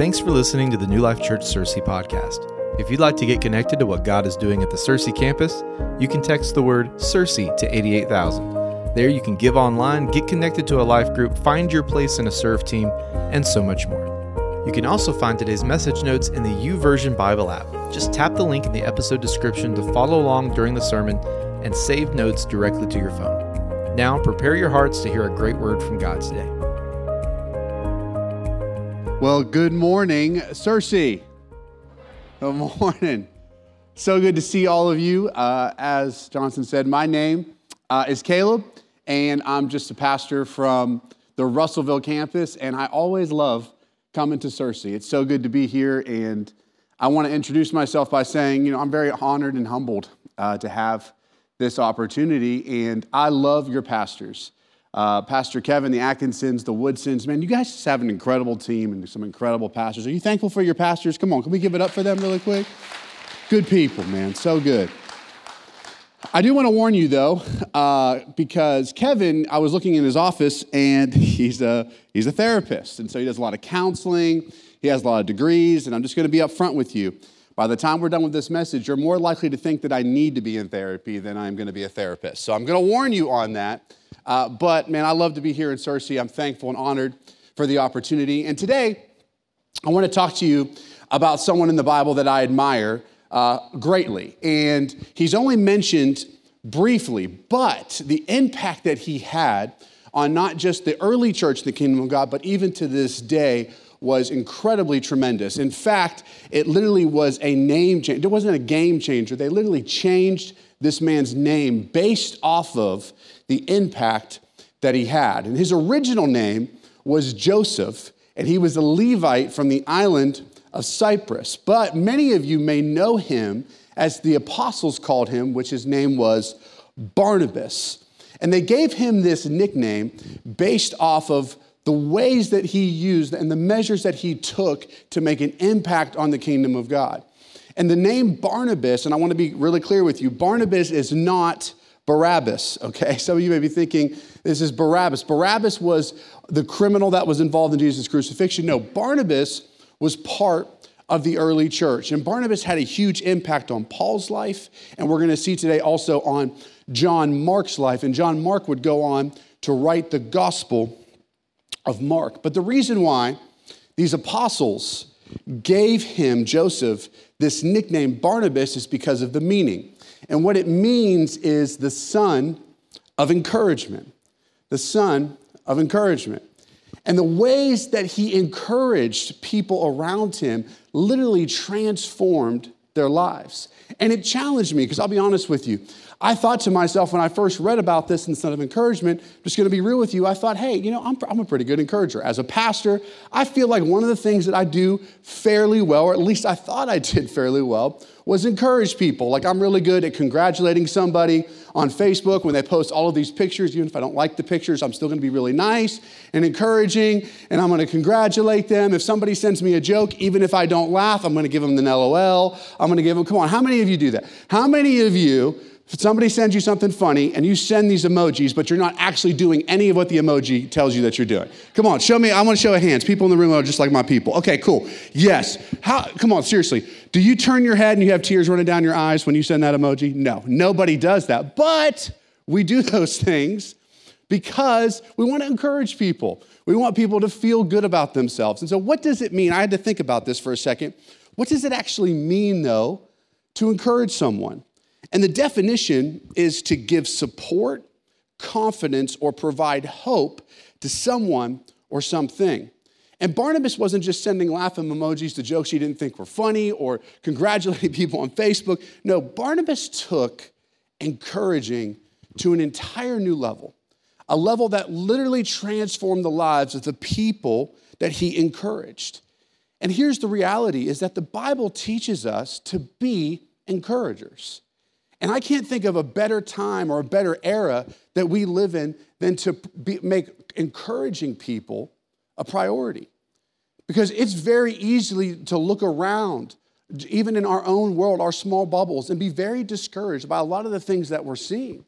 Thanks for listening to the New Life Church Searcy podcast. If you'd like to get connected to what God is doing at the Searcy campus, you can text the word Searcy to 88000. There you can give online, get connected to a life group, find your place in a serve team, and so much more. You can also find today's message notes in the YouVersion Bible app. Just tap the link in the episode description to follow along during the sermon and save notes directly to your phone. Now, prepare your hearts to hear a great word from God today. Well, good morning, Searcy. Good morning. So good to see all of you. Uh, as Johnson said, my name uh, is Caleb, and I'm just a pastor from the Russellville campus, and I always love coming to Searcy. It's so good to be here, and I want to introduce myself by saying, you know, I'm very honored and humbled uh, to have this opportunity, and I love your pastors. Uh, Pastor Kevin, the Atkinsons, the Woodsons, man, you guys just have an incredible team and some incredible pastors. Are you thankful for your pastors? Come on, can we give it up for them really quick? Good people, man, so good. I do want to warn you though, uh, because Kevin, I was looking in his office and he's a, he's a therapist. And so he does a lot of counseling, he has a lot of degrees, and I'm just going to be upfront with you. By the time we're done with this message, you're more likely to think that I need to be in therapy than I'm going to be a therapist. So I'm going to warn you on that. Uh, but man, I love to be here in Searcy. I'm thankful and honored for the opportunity. And today, I want to talk to you about someone in the Bible that I admire uh, greatly. And he's only mentioned briefly, but the impact that he had on not just the early church, the kingdom of God, but even to this day was incredibly tremendous. In fact, it literally was a name change. It wasn't a game changer. They literally changed this man's name based off of the impact that he had. And his original name was Joseph, and he was a Levite from the island of Cyprus. But many of you may know him as the apostles called him, which his name was Barnabas. And they gave him this nickname based off of the ways that he used and the measures that he took to make an impact on the kingdom of God. And the name Barnabas, and I want to be really clear with you Barnabas is not Barabbas, okay? Some of you may be thinking this is Barabbas. Barabbas was the criminal that was involved in Jesus' crucifixion. No, Barnabas was part of the early church. And Barnabas had a huge impact on Paul's life, and we're going to see today also on John Mark's life. And John Mark would go on to write the gospel of Mark. But the reason why these apostles gave him, Joseph, this nickname Barnabas is because of the meaning. And what it means is the son of encouragement. The son of encouragement. And the ways that he encouraged people around him literally transformed their lives. And it challenged me because I'll be honest with you. I thought to myself when I first read about this instead of encouragement, just going to be real with you, I thought, hey, you know, I'm, I'm a pretty good encourager. As a pastor, I feel like one of the things that I do fairly well, or at least I thought I did fairly well, was encourage people. Like I'm really good at congratulating somebody on Facebook when they post all of these pictures. Even if I don't like the pictures, I'm still to be really nice and encouraging, and I'm to congratulate them. If somebody sends me a joke, even if I don't laugh, I'm to give them an LOL. I'm to give them, come on, how many of you do that? How many of you somebody sends you something funny and you send these emojis, but you're not actually doing any of what the emoji tells you that you're doing. Come on, show me. I want to show of hands. People in the room are just like my people. Okay, cool. Yes. How, come on, seriously. Do you turn your head and you have tears running down your eyes when you send that emoji? No, nobody does that. But we do those things because we want to encourage people. We want people to feel good about themselves. And so, what does it mean? I had to think about this for a second. What does it actually mean, though, to encourage someone? And the definition is to give support, confidence, or provide hope to someone or something. And Barnabas wasn't just sending laughing emojis to jokes he didn't think were funny or congratulating people on Facebook. No, Barnabas took encouraging to an entire new level, a level that literally transformed the lives of the people that he encouraged. And here's the reality is that the Bible teaches us to be encouragers. And I can't think of a better time or a better era that we live in than to be, make encouraging people a priority. Because it's very easily to look around, even in our own world, our small bubbles, and be very discouraged by a lot of the things that we're seeing.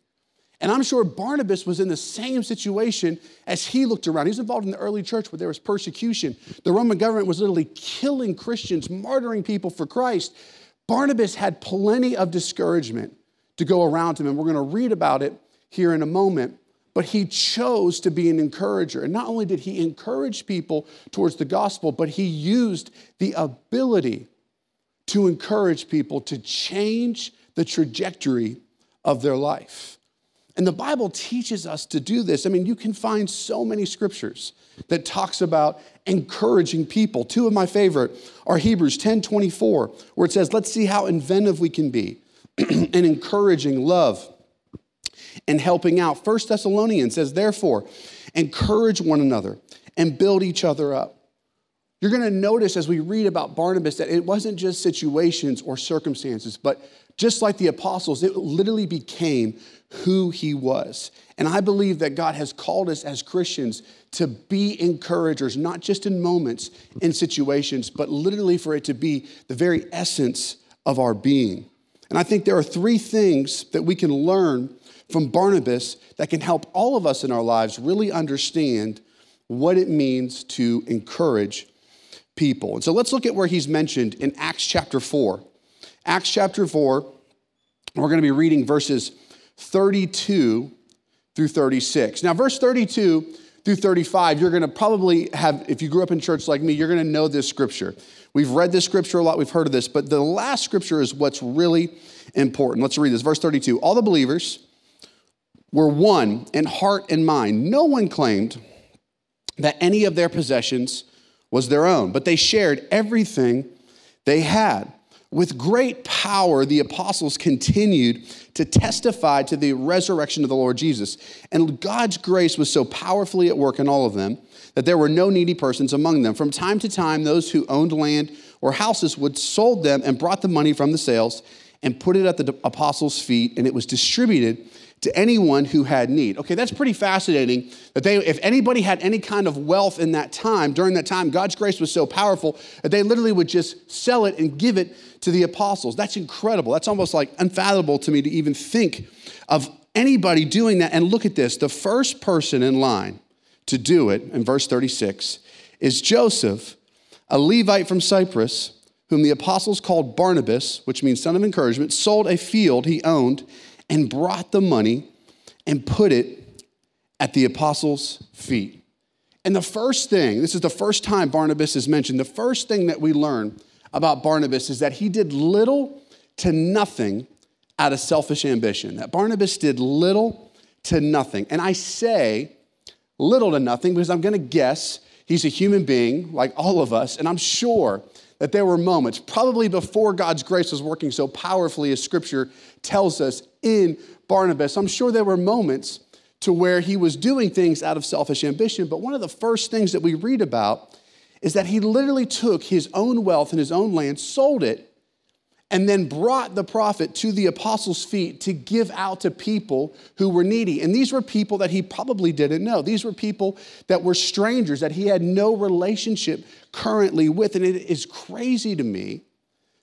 And I'm sure Barnabas was in the same situation as he looked around. He was involved in the early church where there was persecution. The Roman government was literally killing Christians, martyring people for Christ. Barnabas had plenty of discouragement to go around him, and we're going to read about it here in a moment. But he chose to be an encourager. And not only did he encourage people towards the gospel, but he used the ability to encourage people to change the trajectory of their life. And the Bible teaches us to do this. I mean, you can find so many scriptures that talks about encouraging people. Two of my favorite are Hebrews 10 24, where it says, Let's see how inventive we can be in encouraging love and helping out. First Thessalonians says, Therefore, encourage one another and build each other up. You're going to notice as we read about Barnabas that it wasn't just situations or circumstances, but just like the apostles, it literally became who he was. And I believe that God has called us as Christians to be encouragers, not just in moments, in situations, but literally for it to be the very essence of our being. And I think there are three things that we can learn from Barnabas that can help all of us in our lives really understand what it means to encourage people. And so let's look at where he's mentioned in Acts chapter 4. Acts chapter 4, we're going to be reading verses 32 through 36. Now, verse 32 through 35, you're going to probably have, if you grew up in church like me, you're going to know this scripture. We've read this scripture a lot, we've heard of this, but the last scripture is what's really important. Let's read this. Verse 32 All the believers were one in heart and mind. No one claimed that any of their possessions was their own, but they shared everything they had. With great power, the apostles continued to testify to the resurrection of the Lord Jesus. And God's grace was so powerfully at work in all of them that there were no needy persons among them. From time to time, those who owned land or houses would sold them and brought the money from the sales and put it at the apostles' feet, and it was distributed to anyone who had need. Okay, that's pretty fascinating that they, if anybody had any kind of wealth in that time, during that time, God's grace was so powerful that they literally would just sell it and give it to the apostles. That's incredible. That's almost like unfathomable to me to even think of anybody doing that. And look at this the first person in line to do it, in verse 36, is Joseph, a Levite from Cyprus, whom the apostles called Barnabas, which means son of encouragement, sold a field he owned and brought the money and put it at the apostles' feet. And the first thing, this is the first time Barnabas is mentioned, the first thing that we learn about Barnabas is that he did little to nothing out of selfish ambition. That Barnabas did little to nothing. And I say little to nothing because I'm going to guess he's a human being like all of us, and I'm sure that there were moments, probably before God's grace was working so powerfully as scripture tells us in Barnabas. I'm sure there were moments to where he was doing things out of selfish ambition, but one of the first things that we read about is that he literally took his own wealth and his own land, sold it, and then brought the profit to the apostles' feet to give out to people who were needy. And these were people that he probably didn't know. These were people that were strangers, that he had no relationship currently with. And it is crazy to me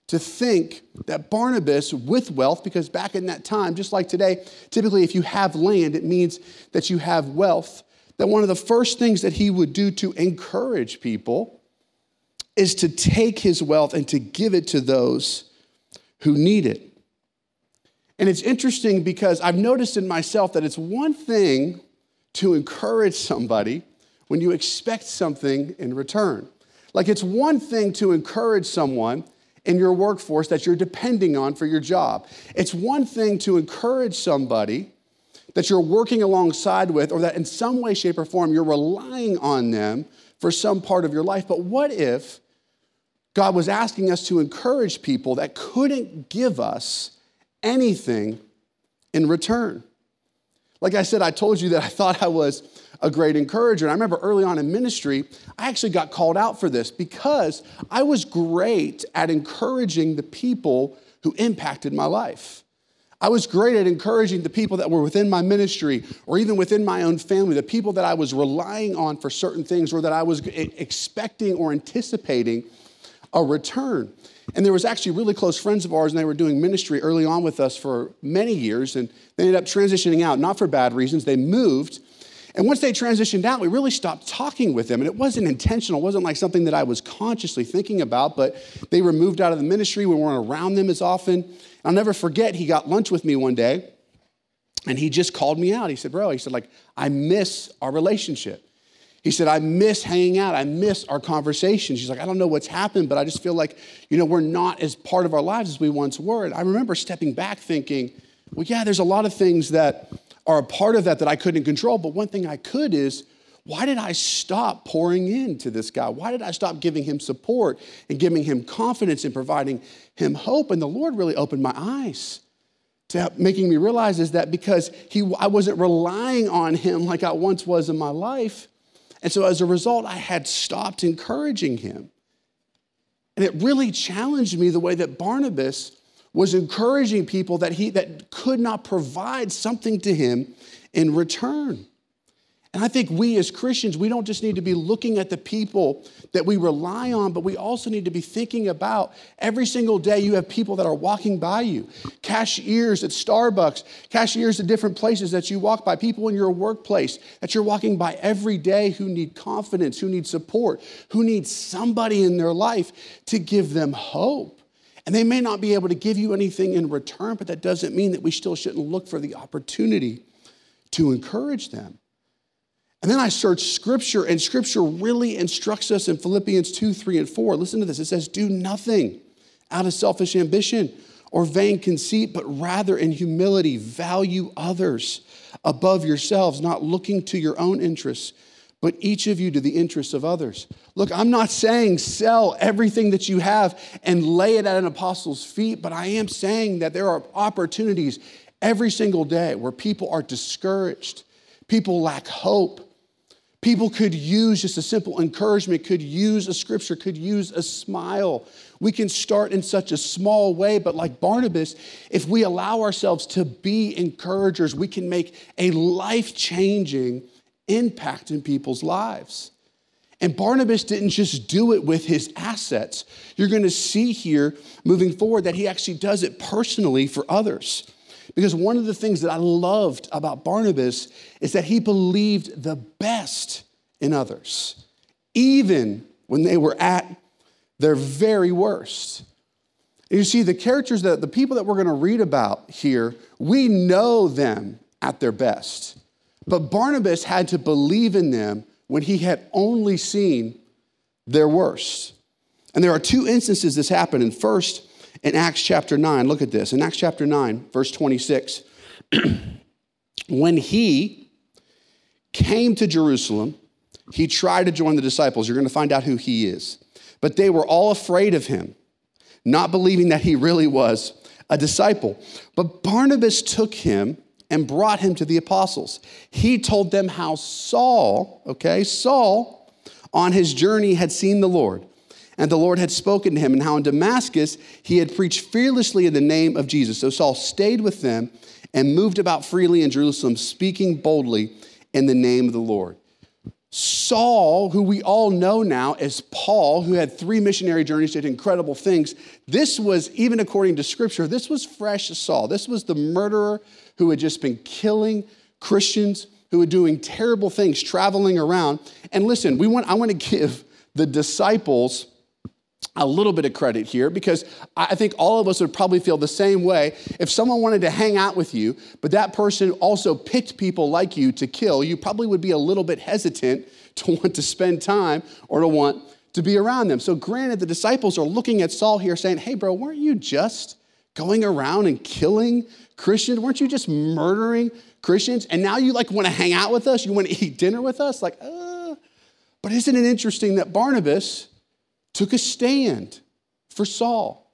to think that Barnabas, with wealth, because back in that time, just like today, typically if you have land, it means that you have wealth, that one of the first things that he would do to encourage people is to take his wealth and to give it to those who need it. And it's interesting because I've noticed in myself that it's one thing to encourage somebody when you expect something in return. Like it's one thing to encourage someone in your workforce that you're depending on for your job. It's one thing to encourage somebody that you're working alongside with or that in some way, shape, or form you're relying on them for some part of your life. But what if God was asking us to encourage people that couldn't give us anything in return. Like I said, I told you that I thought I was a great encourager. And I remember early on in ministry, I actually got called out for this because I was great at encouraging the people who impacted my life. I was great at encouraging the people that were within my ministry or even within my own family, the people that I was relying on for certain things or that I was expecting or anticipating a return. And there was actually really close friends of ours, and they were doing ministry early on with us for many years, and they ended up transitioning out, not for bad reasons. They moved. And once they transitioned out, we really stopped talking with them. And it wasn't intentional, it wasn't like something that I was consciously thinking about, but they were moved out of the ministry. We weren't around them as often. I'll never forget, he got lunch with me one day, and he just called me out. He said, Bro, he said, like, I miss our relationship. He said, I miss hanging out. I miss our conversations. She's like, I don't know what's happened, but I just feel like, you know, we're not as part of our lives as we once were. And I remember stepping back thinking, well, yeah, there's a lot of things that are a part of that that I couldn't control. But one thing I could is, why did I stop pouring into this guy? Why did I stop giving him support and giving him confidence and providing him hope? And the Lord really opened my eyes to making me realize is that because he, I wasn't relying on him like I once was in my life, and so as a result, I had stopped encouraging him. And it really challenged me the way that Barnabas was encouraging people that he that could not provide something to him in return. And I think we as Christians, we don't just need to be looking at the people that we rely on, but we also need to be thinking about every single day you have people that are walking by you cashiers at Starbucks, cashiers at different places that you walk by, people in your workplace that you're walking by every day who need confidence, who need support, who need somebody in their life to give them hope. And they may not be able to give you anything in return, but that doesn't mean that we still shouldn't look for the opportunity to encourage them. And then I searched scripture, and scripture really instructs us in Philippians 2, 3, and 4. Listen to this. It says, Do nothing out of selfish ambition or vain conceit, but rather in humility value others above yourselves, not looking to your own interests, but each of you to the interests of others. Look, I'm not saying sell everything that you have and lay it at an apostle's feet, but I am saying that there are opportunities every single day where people are discouraged, people lack hope People could use just a simple encouragement, could use a scripture, could use a smile. We can start in such a small way, but like Barnabas, if we allow ourselves to be encouragers, we can make a life changing impact in people's lives. And Barnabas didn't just do it with his assets. You're going to see here moving forward that he actually does it personally for others. Because one of the things that I loved about Barnabas is that he believed the best in others, even when they were at their very worst. You see, the characters that the people that we're going to read about here, we know them at their best. But Barnabas had to believe in them when he had only seen their worst. And there are two instances this happened. And first, in Acts chapter 9. Look at this. In Acts chapter 9, verse 26, when he came to Jerusalem, he tried to join the disciples. You're going to find out who he is. But they were all afraid of him, not believing that he really was a disciple. But Barnabas took him and brought him to the apostles. He told them how Saul, okay, Saul, on his journey had seen the Lord and the Lord had spoken to him, and how in Damascus he had preached fearlessly in the name of Jesus. So Saul stayed with them and moved about freely in Jerusalem, speaking boldly in the name of the Lord. Saul, who we all know now as Paul, who had three missionary journeys, did incredible things. This was, even according to scripture, this was fresh Saul. This was the murderer who had just been killing Christians, who were doing terrible things, traveling around. And listen, we want, I want to give the disciples a little bit of credit here because I think all of us would probably feel the same way. If someone wanted to hang out with you, but that person also picked people like you to kill, you probably would be a little bit hesitant to want to spend time or to want to be around them. So, granted, the disciples are looking at Saul here saying, Hey, bro, weren't you just going around and killing Christians? Weren't you just murdering Christians? And now you like want to hang out with us? You want to eat dinner with us? Like, uh. But isn't it interesting that Barnabas, took a stand for Saul.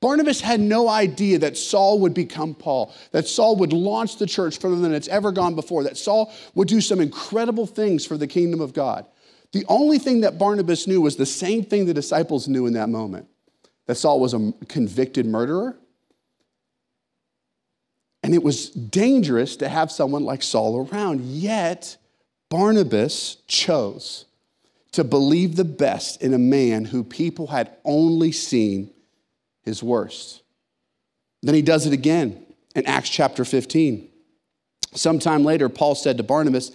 Barnabas had no idea that Saul would become Paul, that Saul would launch the church further than it's ever gone before, that Saul would do some incredible things for the kingdom of God. The only thing that Barnabas knew was the same thing the disciples knew in that moment that Saul was a convicted murderer. And it was dangerous to have someone like Saul around. Yet, Barnabas chose to believe the best in a man who people had only seen his worst. Then he does it again in Acts chapter 15. Sometime later, Paul said to Barnabas,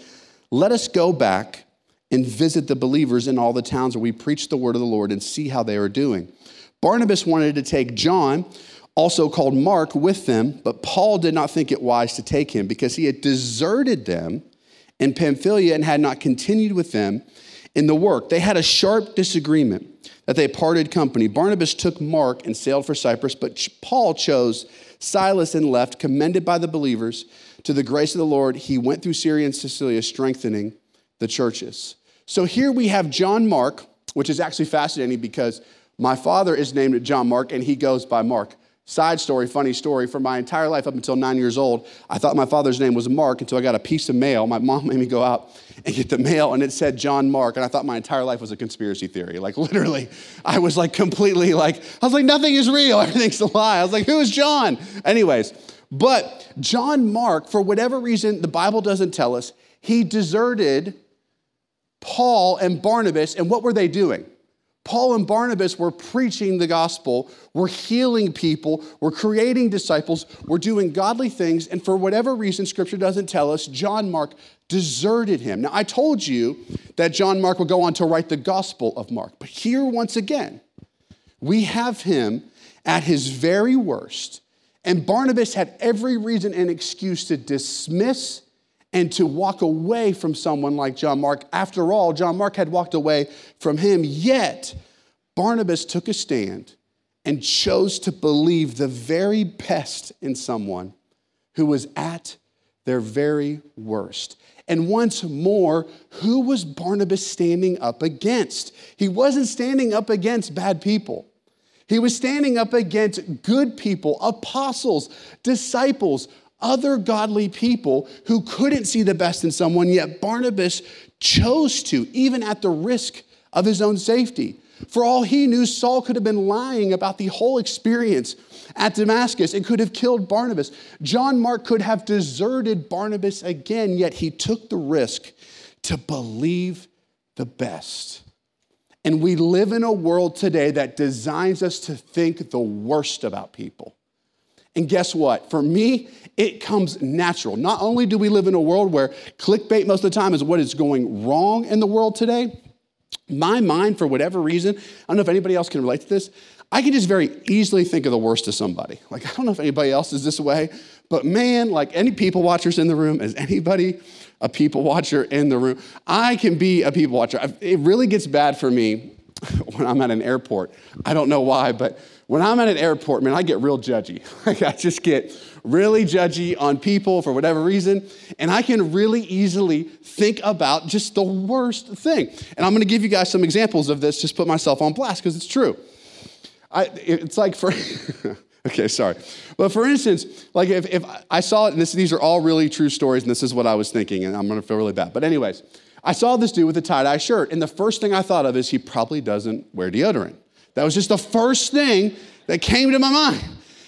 Let us go back and visit the believers in all the towns where we preach the word of the Lord and see how they are doing. Barnabas wanted to take John, also called Mark, with them, but Paul did not think it wise to take him because he had deserted them in Pamphylia and had not continued with them in the work. They had a sharp disagreement that they parted company. Barnabas took Mark and sailed for Cyprus, but Paul chose Silas and left, commended by the believers to the grace of the Lord. He went through Syria and Cilicia, strengthening the churches. So here we have John Mark, which is actually fascinating because my father is named John Mark and he goes by Mark. Side story, funny story, for my entire life up until nine years old, I thought my father's name was Mark until I got a piece of mail. My mom made me go out and get the mail, and it said John Mark, and I thought my entire life was a conspiracy theory. Like, literally, I was like completely like, I was like, nothing is real, everything's a lie. I was like, who is John? Anyways, but John Mark, for whatever reason, the Bible doesn't tell us, he deserted Paul and Barnabas, and what were they doing? Paul and Barnabas were preaching the gospel, were healing people, were creating disciples, were doing godly things, and for whatever reason, scripture doesn't tell us, John Mark deserted him. Now, I told you that John Mark would go on to write the gospel of Mark, but here once again, we have him at his very worst, and Barnabas had every reason and excuse to dismiss and to walk away from someone like John Mark. After all, John Mark had walked away from him, yet Barnabas took a stand and chose to believe the very best in someone who was at their very worst. And once more, who was Barnabas standing up against? He wasn't standing up against bad people. He was standing up against good people, apostles, disciples, other godly people who couldn't see the best in someone, yet Barnabas chose to, even at the risk of his own safety. For all he knew, Saul could have been lying about the whole experience at Damascus and could have killed Barnabas. John Mark could have deserted Barnabas again, yet he took the risk to believe the best. And we live in a world today that designs us to think the worst about people. And guess what? For me, it comes natural. Not only do we live in a world where clickbait most of the time is what is going wrong in the world today, my mind, for whatever reason, I don't know if anybody else can relate to this, I can just very easily think of the worst of somebody. Like, I don't know if anybody else is this way, but man, like any people watchers in the room, is anybody a people watcher in the room? I can be a people watcher. It really gets bad for me when I'm at an airport. I don't know why, but when I'm at an airport, man, I get real judgy. Like I just get really judgy on people for whatever reason, and I can really easily think about just the worst thing. And I'm going to give you guys some examples of this. Just put myself on blast because it's true. I, it's like for. okay, sorry. But for instance, like if, if I saw it, and this, these are all really true stories, and this is what I was thinking, and I'm gonna feel really bad. But, anyways, I saw this dude with a tie dye shirt, and the first thing I thought of is he probably doesn't wear deodorant. That was just the first thing that came to my mind.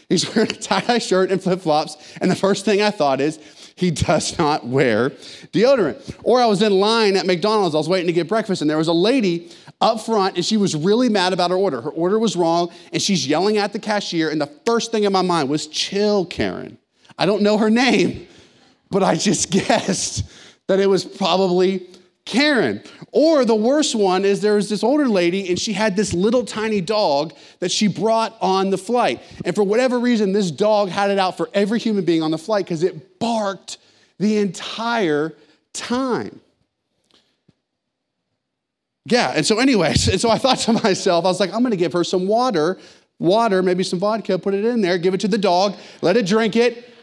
He's wearing a tie dye shirt and flip flops. And the first thing I thought is, he does not wear deodorant. Or I was in line at McDonald's, I was waiting to get breakfast, and there was a lady up front, and she was really mad about her order. Her order was wrong, and she's yelling at the cashier. And the first thing in my mind was, chill, Karen. I don't know her name, but I just guessed that it was probably Karen. Or the worst one is there was this older lady and she had this little tiny dog that she brought on the flight. And for whatever reason, this dog had it out for every human being on the flight because it barked the entire time. Yeah, and so, anyways, and so I thought to myself, I was like, I'm gonna give her some water, water, maybe some vodka, put it in there, give it to the dog, let it drink it,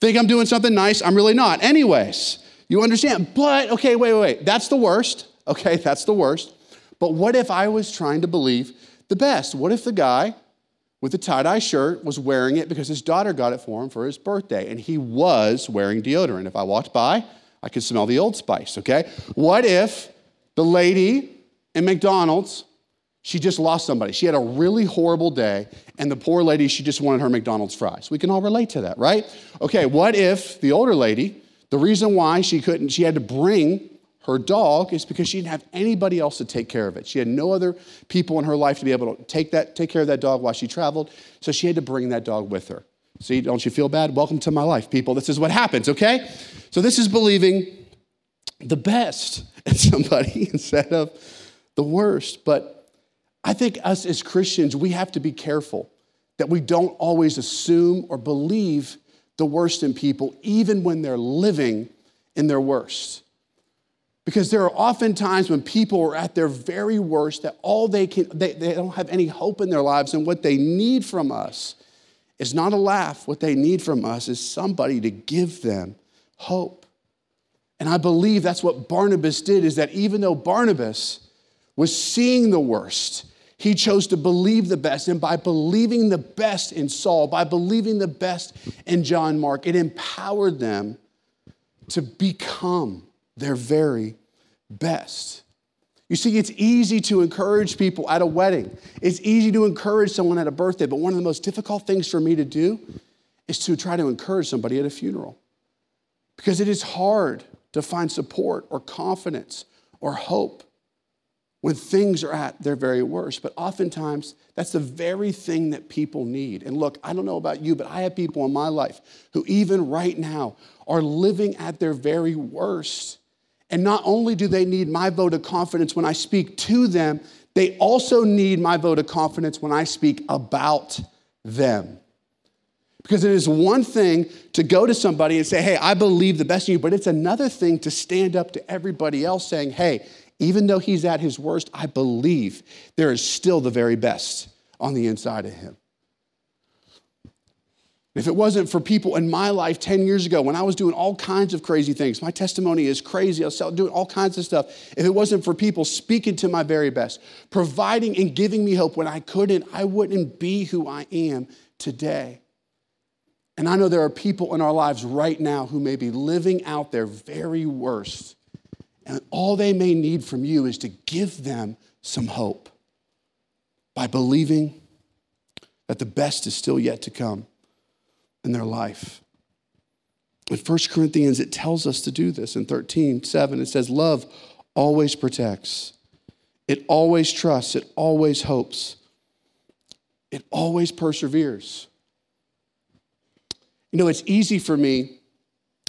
think I'm doing something nice. I'm really not. Anyways, you understand? But, okay, wait, wait, wait. That's the worst. Okay, that's the worst. But what if I was trying to believe the best? What if the guy with the tie dye shirt was wearing it because his daughter got it for him for his birthday and he was wearing deodorant? If I walked by, I could smell the old spice, okay? What if the lady in McDonald's, she just lost somebody? She had a really horrible day and the poor lady, she just wanted her McDonald's fries. We can all relate to that, right? Okay, what if the older lady, the reason why she couldn't, she had to bring her dog is because she didn't have anybody else to take care of it. She had no other people in her life to be able to take, that, take care of that dog while she traveled, so she had to bring that dog with her. See, don't you feel bad? Welcome to my life, people. This is what happens, okay? So, this is believing the best in somebody instead of the worst. But I think us as Christians, we have to be careful that we don't always assume or believe the worst in people, even when they're living in their worst. Because there are often times when people are at their very worst that all they can, they, they don't have any hope in their lives, and what they need from us is not a laugh. What they need from us is somebody to give them hope. And I believe that's what Barnabas did, is that even though Barnabas was seeing the worst, he chose to believe the best. And by believing the best in Saul, by believing the best in John Mark, it empowered them to become their very best. You see, it's easy to encourage people at a wedding. It's easy to encourage someone at a birthday, but one of the most difficult things for me to do is to try to encourage somebody at a funeral. Because it is hard to find support or confidence or hope when things are at their very worst. But oftentimes, that's the very thing that people need. And look, I don't know about you, but I have people in my life who, even right now, are living at their very worst. And not only do they need my vote of confidence when I speak to them, they also need my vote of confidence when I speak about them. Because it is one thing to go to somebody and say, hey, I believe the best in you, but it's another thing to stand up to everybody else saying, hey, even though he's at his worst, I believe there is still the very best on the inside of him. If it wasn't for people in my life 10 years ago when I was doing all kinds of crazy things, my testimony is crazy. I was doing all kinds of stuff. If it wasn't for people speaking to my very best, providing and giving me hope when I couldn't, I wouldn't be who I am today. And I know there are people in our lives right now who may be living out their very worst. And all they may need from you is to give them some hope by believing that the best is still yet to come in their life. In 1 Corinthians, it tells us to do this. In 13, 7, it says, Love always protects, it always trusts, it always hopes, it always perseveres. You know, it's easy for me.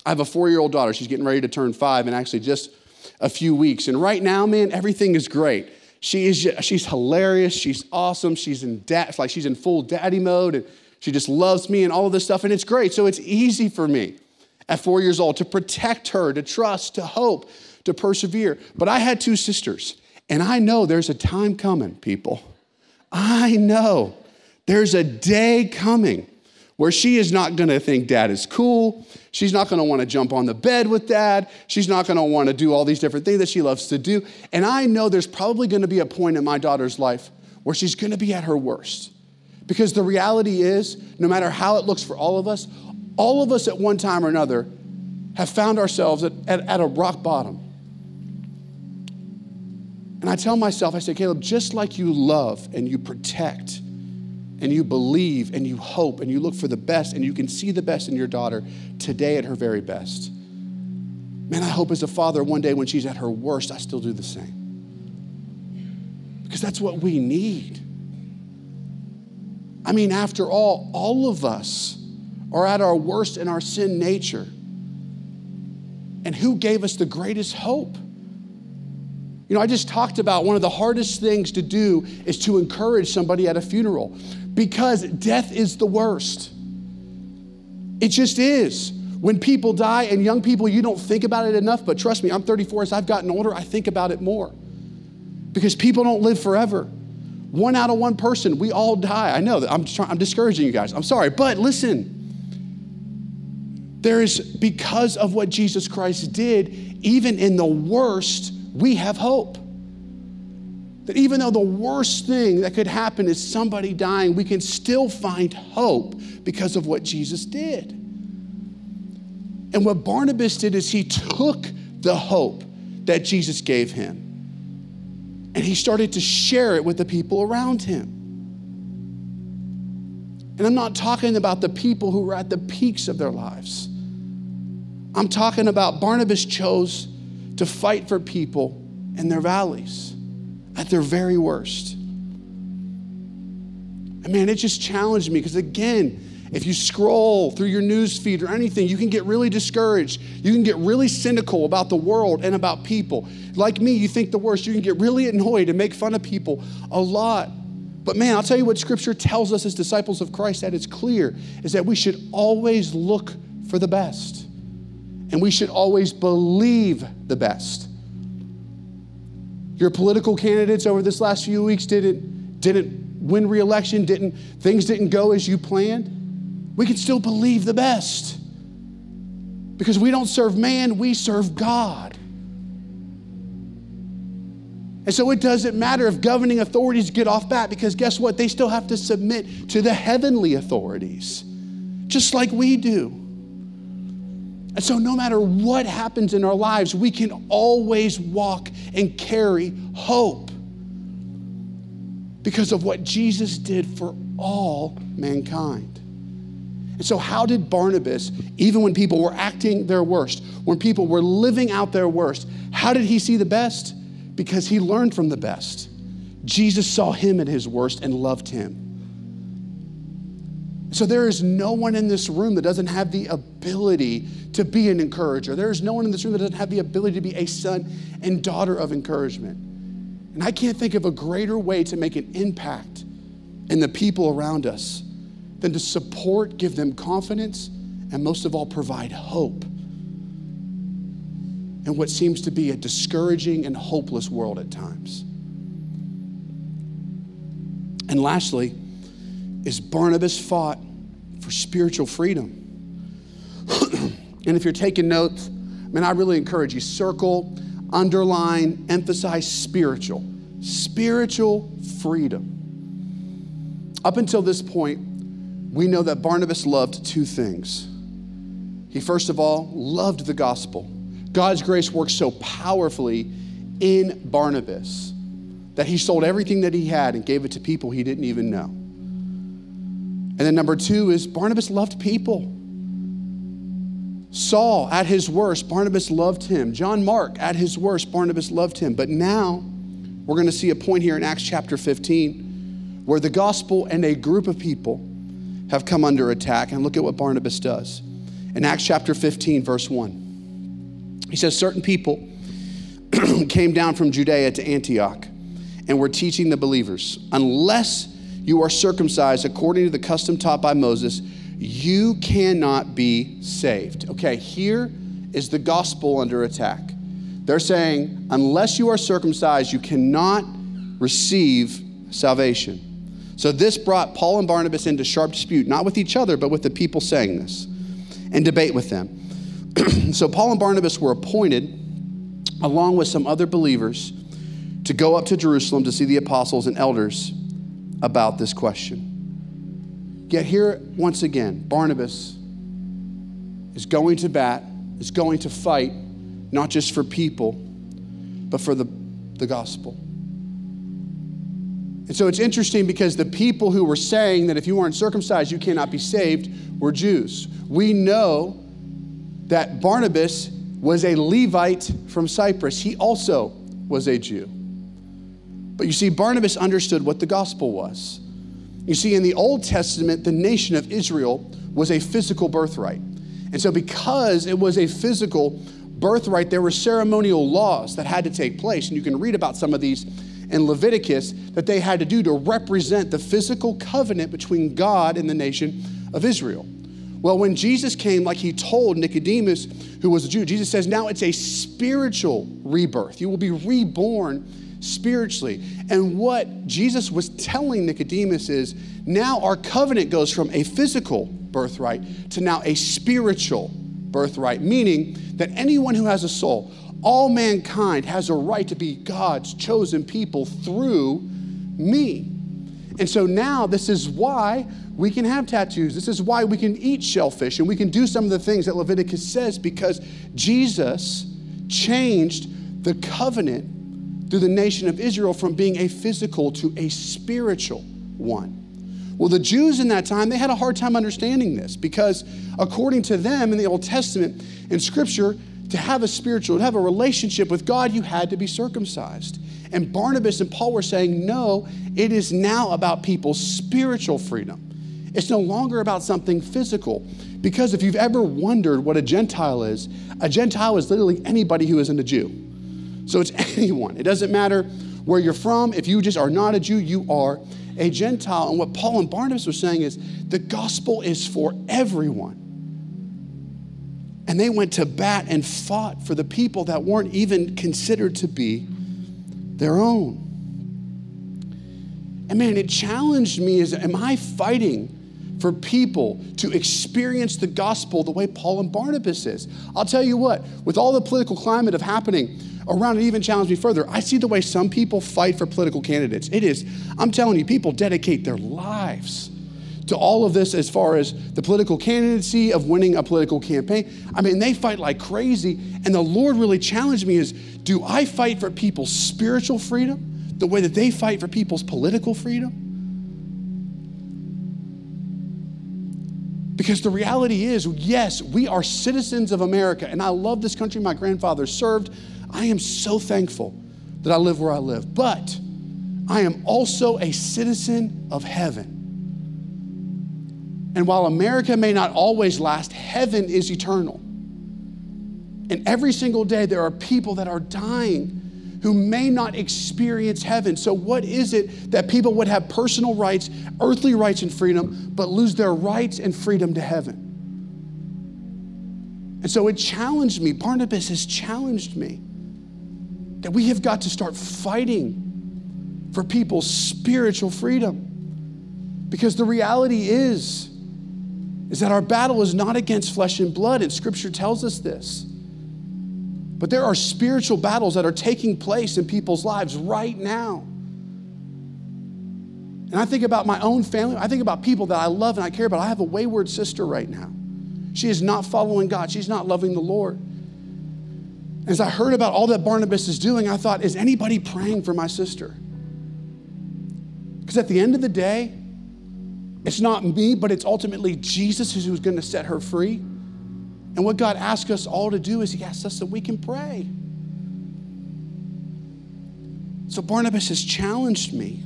I have a four year old daughter. She's getting ready to turn five, and actually just a few weeks. And right now, man, everything is great. She is she's hilarious. She's awesome. She's in dad, like she's in full daddy mode. And she just loves me and all of this stuff, and it's great. So it's easy for me at four years old to protect her, to trust, to hope, to persevere. But I had two sisters, and I know there's a time coming, people. I know there's a day coming where she is not gonna think dad is cool. She's not gonna wanna jump on the bed with dad. She's not gonna wanna do all these different things that she loves to do. And I know there's probably gonna be a point in my daughter's life where she's gonna be at her worst. Because the reality is, no matter how it looks for all of us, all of us at one time or another have found ourselves at, at, at, a rock bottom. And I tell myself, I say, Caleb, just like you love and you protect and you believe and you hope and you look for the best and you can see the best in your daughter today at her very best. Man, I hope as a father, one day when she's at her worst, I still do the same. Because that's what we need. I mean, after all, all of us are at our worst in our sin nature. And who gave us the greatest hope? You know, I just talked about one of the hardest things to do is to encourage somebody at a funeral because death is the worst. It just is. When people die and young people, you don't think about it enough, but trust me, I'm 34. As I've gotten older, I think about it more because people don't live forever. One out of one person, we all die. I know that I'm, trying, I'm discouraging you guys. I'm sorry, but listen. There is, because of what Jesus Christ did, even in the worst, we have hope. That even though the worst thing that could happen is somebody dying, we can still find hope because of what Jesus did. And what Barnabas did is he took the hope that Jesus gave him and he started to share it with the people around him. And I'm not talking about the people who were at the peaks of their lives. I'm talking about Barnabas chose to fight for people in their valleys at their very worst. And man, it just challenged me because, again, if you scroll through your news feed or anything, you can get really discouraged. You can get really cynical about the world and about people. Like me, you think the worst. You can get really annoyed and make fun of people a lot. But man, I'll tell you what scripture tells us as disciples of Christ that it's clear is that we should always look for the best. And we should always believe the best. Your political candidates over this last few weeks didn't, didn't win re-election, didn't, things didn't go as you planned. We can still believe the best. Because we don't serve man, we serve God. And so it doesn't matter if governing authorities get off bat because guess what? They still have to submit to the heavenly authorities, just like we do. And so, no matter what happens in our lives, we can always walk and carry hope because of what Jesus did for all mankind. And so, how did Barnabas, even when people were acting their worst, when people were living out their worst, how did he see the best? Because he learned from the best. Jesus saw him at his worst and loved him. So, there is no one in this room that doesn't have the ability to be an encourager. There is no one in this room that doesn't have the ability to be a son and daughter of encouragement. And I can't think of a greater way to make an impact in the people around us than to support, give them confidence, and most of all, provide hope in what seems to be a discouraging and hopeless world at times. And lastly, is Barnabas fought for spiritual freedom. and if you're taking notes, man, I really encourage you circle underline, emphasize spiritual. Spiritual freedom. Up until this point, we know that Barnabas loved two things. He, first of all, loved the gospel. God's grace worked so powerfully in Barnabas that he sold everything that he had and gave it to people he didn't even know. And then number two is Barnabas loved people. Saul, at his worst, Barnabas loved him. John Mark, at his worst, Barnabas loved him. But now, we're going to see a point here in Acts chapter 15 where the gospel and a group of people have come under attack. And look at what Barnabas does. In Acts chapter 15, verse 1, he says, Certain people came down from Judea to Antioch and were teaching the believers, unless you are circumcised according to the custom taught by Moses, you cannot be saved. Okay, here is the gospel under attack. They're saying, unless you are circumcised, you cannot receive salvation. So this brought Paul and Barnabas into sharp dispute, not with each other, but with the people saying this, and debate with them. so Paul and Barnabas were appointed, along with some other believers, to go up to Jerusalem to see the apostles and elders about this question. Yet here, once again, Barnabas is going to bat, is going to fight, not just for people, but for the, the gospel. And so it's interesting because the people who were saying that if you weren't circumcised, you cannot be saved, were Jews. We know that Barnabas was a Levite from Cyprus, he also was a Jew. But you see, Barnabas understood what the gospel was. You see, in the Old Testament, the nation of Israel was a physical birthright. And so, because it was a physical birthright, there were ceremonial laws that had to take place. And you can read about some of these in Leviticus that they had to do to represent the physical covenant between God and the nation of Israel. Well, when Jesus came, like he told Nicodemus, who was a Jew, Jesus says, now it's a spiritual rebirth. You will be reborn spiritually. And what Jesus was telling Nicodemus is now our covenant goes from a physical birthright to now a spiritual birthright, meaning that anyone who has a soul, all mankind has a right to be God's chosen people through me. And so now this is why we can have tattoos. This is why we can eat shellfish and we can do some of the things that Leviticus says because Jesus changed the covenant through the nation of Israel from being a physical to a spiritual one. Well, the Jews in that time, they had a hard time understanding this because according to them in the Old Testament in Scripture, to have a spiritual, to have a relationship with God, you had to be circumcised. And Barnabas and Paul were saying, no, it is now about people's spiritual freedom. It's no longer about something physical. Because if you've ever wondered what a Gentile is, a Gentile is literally anybody who isn't a Jew. So it's anyone. It doesn't matter where you're from. If you just are not a Jew, you are a Gentile. And what Paul and Barnabas were saying is the gospel is for everyone. And they went to bat and fought for the people that weren't even considered to be their own. And man, it challenged me as am I fighting for people to experience the gospel the way Paul and Barnabas is? I'll tell you what, with all the political climate of happening around, it even challenged me further. I see the way some people fight for political candidates. It is, I'm telling you, people dedicate their lives to all of this as far as the political candidacy of winning a political campaign. I mean, they fight like crazy. And the Lord really challenged me is do I fight for people's spiritual freedom the way that they fight for people's political freedom? Because the reality is, yes, we are citizens of America, and I love this country my grandfather served. I am so thankful that I live where I live. But I am also a citizen of heaven. And while America may not always last, heaven is eternal. And every single day, there are people that are dying who may not experience heaven. So, what is it that people would have personal rights, earthly rights, and freedom, but lose their rights and freedom to heaven? And so it challenged me. Barnabas has challenged me that we have got to start fighting for people's spiritual freedom. Because the reality is, is that our battle is not against flesh and blood, and scripture tells us this. But there are spiritual battles that are taking place in people's lives right now. And I think about my own family. I think about people that I love and I care about. I have a wayward sister right now. She is not following God, she's not loving the Lord. As I heard about all that Barnabas is doing, I thought, is anybody praying for my sister? Because at the end of the day, it's not me, but it's ultimately Jesus who's going to set her free. And what God asks us all to do is He asks us that we can pray. So Barnabas has challenged me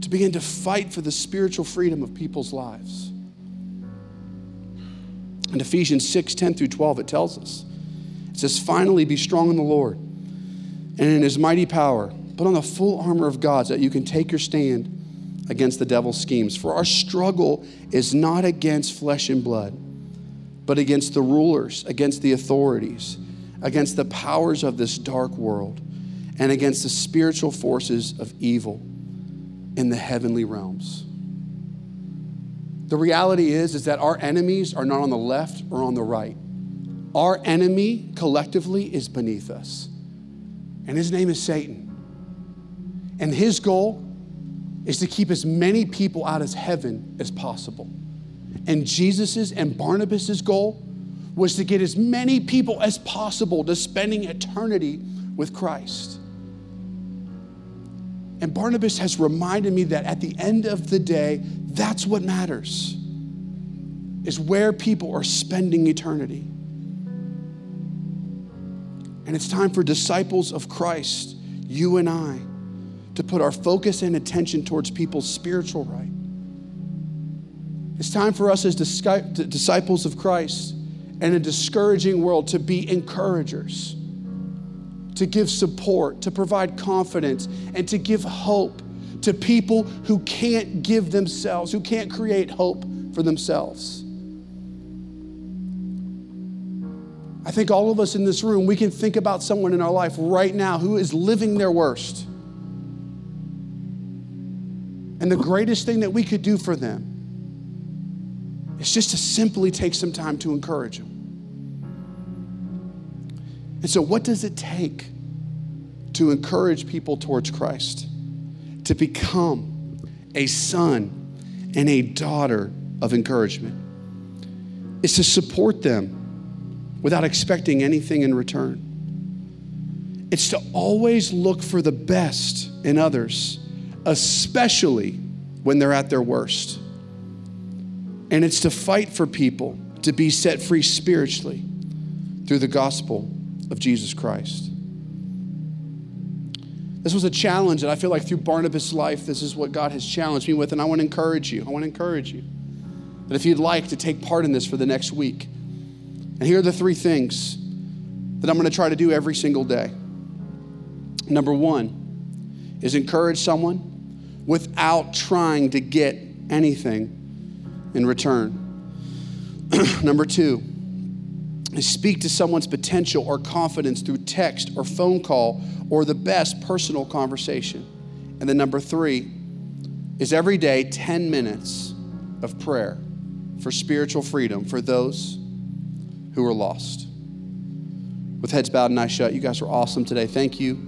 to begin to fight for the spiritual freedom of people's lives. In Ephesians 6 10 through 12, it tells us, it says, Finally, be strong in the Lord and in His mighty power. Put on the full armor of God so that you can take your stand against the devil's schemes. For our struggle is not against flesh and blood, but against the rulers, against the authorities, against the powers of this dark world, and against the spiritual forces of evil in the heavenly realms. The reality is, is that our enemies are not on the left or on the right. Our enemy collectively is beneath us. And his name is Satan. And his goal is to keep as many people out of heaven as possible. And Jesus's and Barnabas's goal was to get as many people as possible to spending eternity with Christ. And Barnabas has reminded me that at the end of the day, that's what matters. Is where people are spending eternity. And it's time for disciples of Christ, you and I, to put our focus and attention towards people's spiritual right. It's time for us as disciples of Christ in a discouraging world to be encouragers, to give support, to provide confidence, and to give hope to people who can't give themselves, who can't create hope for themselves. I think all of us in this room, we can think about someone in our life right now who is living their worst and the greatest thing that we could do for them is just to simply take some time to encourage them. And so, what does it take to encourage people towards Christ? To become a son and a daughter of encouragement is to support them without expecting anything in return. It's to always look for the best in others especially when they're at their worst. And it's to fight for people to be set free spiritually through the gospel of Jesus Christ. This was a challenge, and I feel like through Barnabas' life, this is what God has challenged me with, and I want to encourage you. I want to encourage you that if you'd like to take part in this for the next week, and here are the three things that I'm going to try to do every single day. Number one is encourage someone without trying to get anything in return. Number two speak to someone's potential or confidence through text or phone call or the best personal conversation. And then number three is every day 10 minutes of prayer for spiritual freedom for those who are lost. With heads bowed and eyes shut, you guys were awesome today. Thank you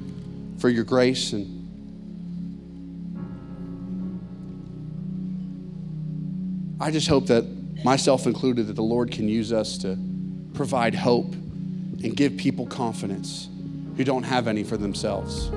for your grace and I just hope that myself included that the Lord can use us to provide hope and give people confidence who don't have any for themselves.